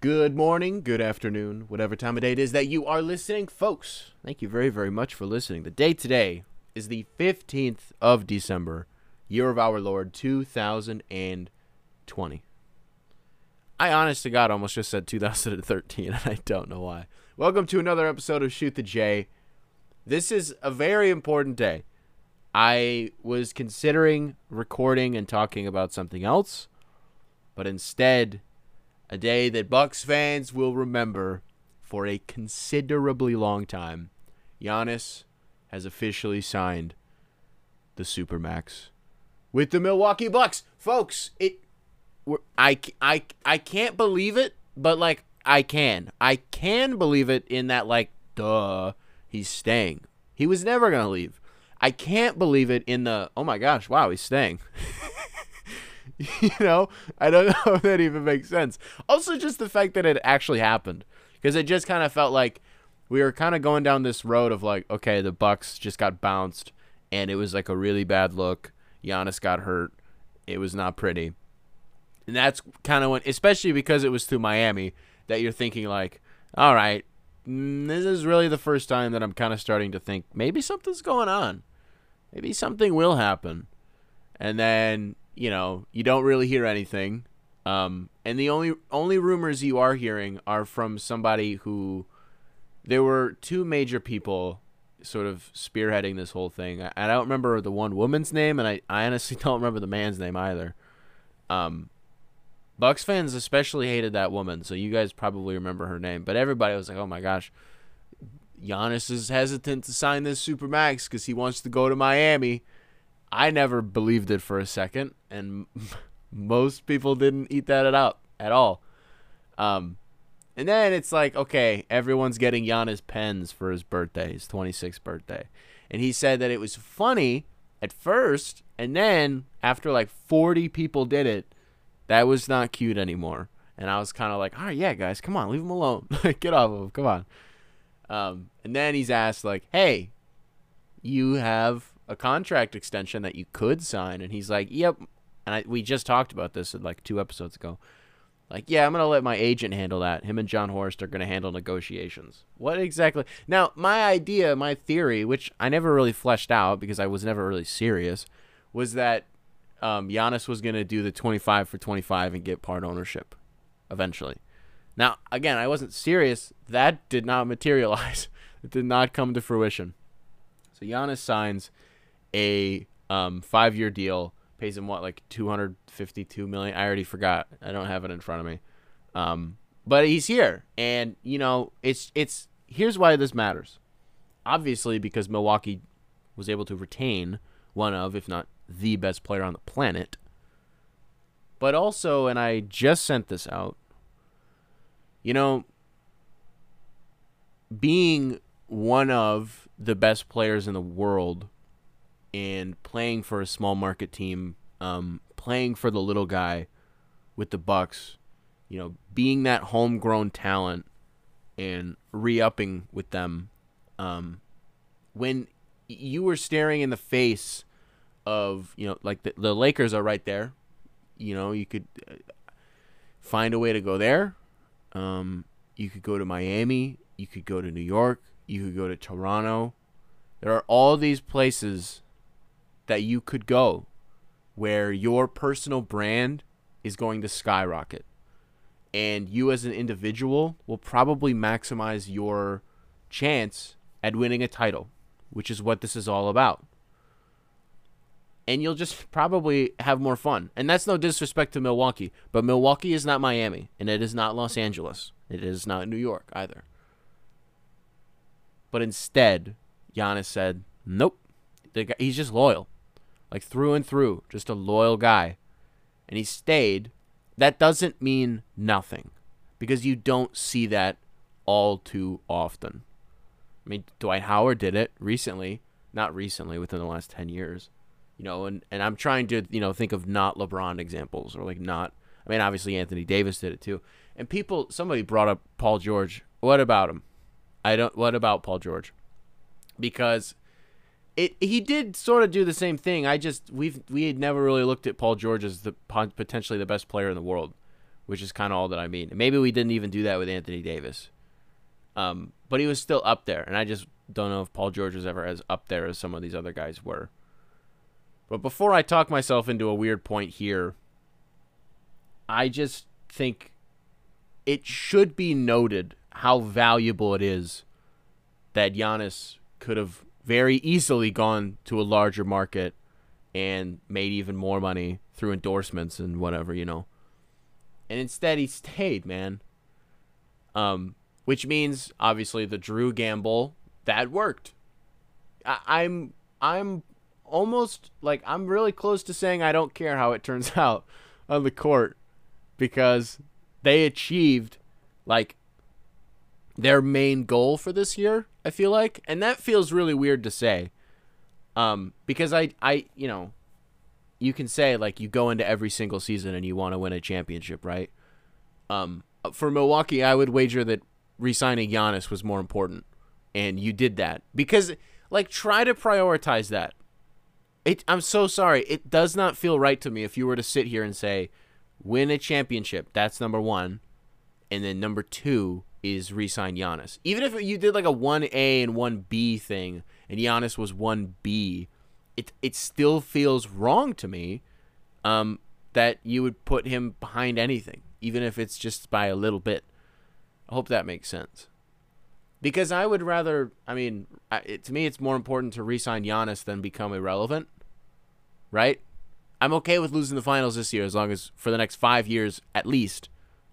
Good morning, good afternoon, whatever time of day it is that you are listening, folks. Thank you very, very much for listening. The day today is the 15th of December, year of our Lord 2020. I honest to God almost just said 2013, and I don't know why. Welcome to another episode of Shoot the J. This is a very important day. I was considering recording and talking about something else, but instead a day that Bucks fans will remember for a considerably long time. Giannis has officially signed the Supermax with the Milwaukee Bucks. Folks, it I, I, I can't believe it, but like I can. I can believe it in that like duh, he's staying. He was never going to leave. I can't believe it in the oh my gosh, wow, he's staying. you know, I don't know if that even makes sense. Also, just the fact that it actually happened, because it just kind of felt like we were kind of going down this road of like, okay, the Bucks just got bounced, and it was like a really bad look. Giannis got hurt. It was not pretty, and that's kind of when, especially because it was through Miami, that you're thinking like, all right, mm, this is really the first time that I'm kind of starting to think maybe something's going on. Maybe something will happen. And then you know, you don't really hear anything. Um, and the only only rumors you are hearing are from somebody who there were two major people sort of spearheading this whole thing. I, I don't remember the one woman's name, and I, I honestly don't remember the man's name either. Um, Bucks fans especially hated that woman, so you guys probably remember her name. But everybody was like, "Oh my gosh, Giannis is hesitant to sign this super max because he wants to go to Miami." I never believed it for a second, and most people didn't eat that up at all. Um, and then it's like, okay, everyone's getting Giannis pens for his birthday, his 26th birthday. And he said that it was funny at first, and then after like 40 people did it, that was not cute anymore. And I was kind of like, all right, yeah, guys, come on, leave him alone. Get off of him, come on. Um, and then he's asked, like, hey, you have a contract extension that you could sign, and he's like, "Yep." And I, we just talked about this like two episodes ago. Like, yeah, I'm gonna let my agent handle that. Him and Jon Horst are gonna handle negotiations. What exactly? Now, my idea, my theory, which I never really fleshed out because I was never really serious, was that um, Giannis was gonna do the 25 for 25 and get part ownership, eventually. Now, again, I wasn't serious. That did not materialize. it did not come to fruition. So Giannis signs a um, five year deal, pays him what like two hundred fifty two million. I already forgot. I don't have it in front of me. Um, but he's here, and you know it's it's here's why this matters. Obviously, because Milwaukee was able to retain one of, if not the best player on the planet. But also, and I just sent this out. You know, being one of the best players in the world and playing for a small market team, um, playing for the little guy with the Bucks, you know, being that homegrown talent and re-upping with them, um, when you were staring in the face of you know like the, the Lakers are right there, you know you could uh, find a way to go there. Um, you could go to Miami. You could go to New York. You could go to Toronto. There are all these places that you could go where your personal brand is going to skyrocket. And you as an individual will probably maximize your chance at winning a title, which is what this is all about. And you'll just probably have more fun. And that's no disrespect to Milwaukee, but Milwaukee is not Miami, and it is not Los Angeles. It is not New York either. But instead, Giannis said, nope. he's just loyal like through and through, just a loyal guy. And he stayed. That doesn't mean nothing because you don't see that all too often. I mean, Dwight Howard did it recently, not recently, within the last 10 years. You know, and, and I'm trying to, you know, think of not LeBron examples or like not, I mean, obviously Anthony Davis did it too. And people, somebody brought up Paul George. What about him? I don't, what about Paul George? Because it he did sort of do the same thing. I just we've we had never really looked at Paul George as the potentially the best player in the world. which is kind of all that I mean. Maybe we didn't even do that with Anthony Davis. Um, but he was still up there, and I just don't know if Paul George was ever as up there as some of these other guys were. But before I talk myself into a weird point here, I just think it should be noted how valuable it is that Giannis could have very easily gone to a larger market and made even more money through endorsements and whatever, you know. And instead he stayed, man. Um, which means obviously the Jrue gamble that worked. I- I'm I'm almost like I'm really close to saying I don't care how it turns out on the court because they achieved like their main goal for this year, I feel like. And that feels really weird to say. Um because I I, you know, you can say like you go into every single season and you want to win a championship, right? Um for Milwaukee, I would wager that re-signing Giannis was more important and you did that because like try to prioritize that it i'm so sorry it does not feel right to me if you were to sit here and say win a championship that's number one and then number two is re-sign Giannis. Even if you did like a one A and one B thing, and Giannis was one B, it it still feels wrong to me, um, that you would put him behind anything, even if it's just by a little bit. I hope that makes sense. Because I would rather, I mean, it, to me, it's more important to re-sign Giannis than become irrelevant, right? I'm okay with losing the finals this year as long as for the next five years at least,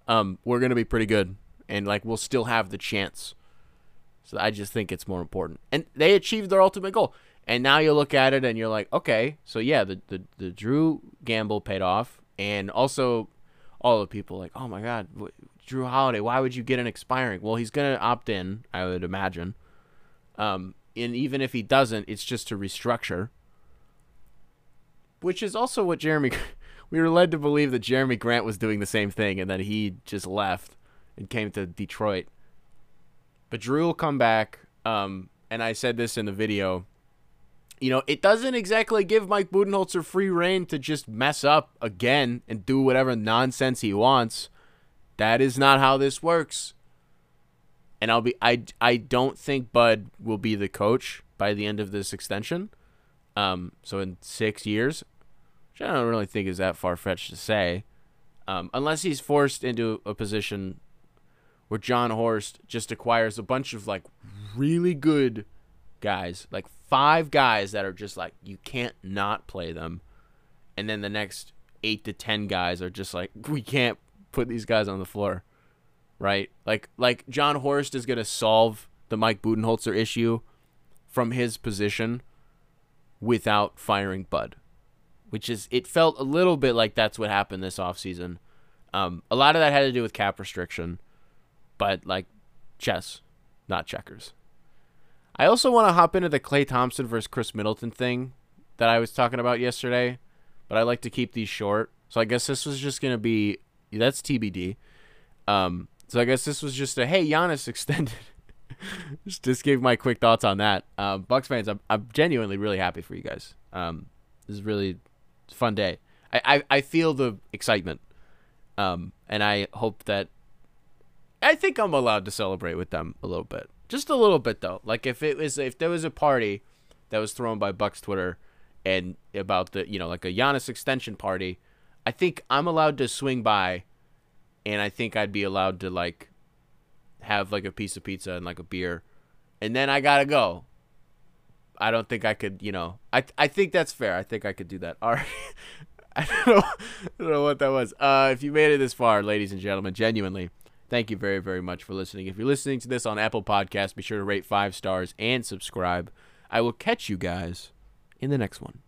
um, we're gonna be pretty good and like we'll still have the chance. So I just think it's more important. And they achieved their ultimate goal. And now you look at it and you're like, okay, so yeah, the the, the Jrue gamble paid off, and also all the people like, oh my God, Jrue Holiday, why would you get an expiring? Well, he's gonna opt in, I would imagine. Um, and even if he doesn't, it's just to restructure. Which is also what Jerami. we were led to believe that Jerami Grant was doing the same thing, and then he just left and came to Detroit. But Jrue will come back. Um, and I said this in the video. You know, it doesn't exactly give Mike Budenholzer free reign to just mess up again and do whatever nonsense he wants. That is not how this works. And I'll be I I don't think Bud will be the coach by the end of this extension. Um, so in six years, which I don't really think is that far fetched to say, um, unless he's forced into a position where Jon Horst just acquires a bunch of like really good guys, like five guys that are just like you can't not play them, and then the next eight to ten guys are just like we can't put these guys on the floor, right? Like like Jon Horst is gonna solve the Mike Budenholzer issue from his position without firing Bud, which is it felt a little bit like that's what happened this offseason. Um, a lot of that had to do with cap restriction but like chess, not checkers. I also want to hop into the Klay Thompson versus Khris Middleton thing that I was talking about yesterday, but I like to keep these short. So I guess this was just gonna be that's TBD. Um, so I guess this was just a hey Giannis extended. just, gave my quick thoughts on that. Um, Bucks fans, I'm, I'm genuinely really happy for you guys. Um, this is really fun day. I, I, I feel the excitement. Um, and I hope that I think I'm allowed to celebrate with them a little bit, just a little bit though. Like if it was if there was a party that was thrown by Bucks Twitter and about the you know like a Giannis extension party, I think I'm allowed to swing by, and I think I'd be allowed to like have like a piece of pizza and like a beer, and then I gotta go. I don't think I could, you know. I I think that's fair. I think I could do that. All right. I don't know, I don't know what that was. Uh, if you made it this far, ladies and gentlemen, genuinely, Thank you very, very much for listening. If you're listening to this on Apple Podcasts, be sure to rate five stars and subscribe. I will catch you guys in the next one.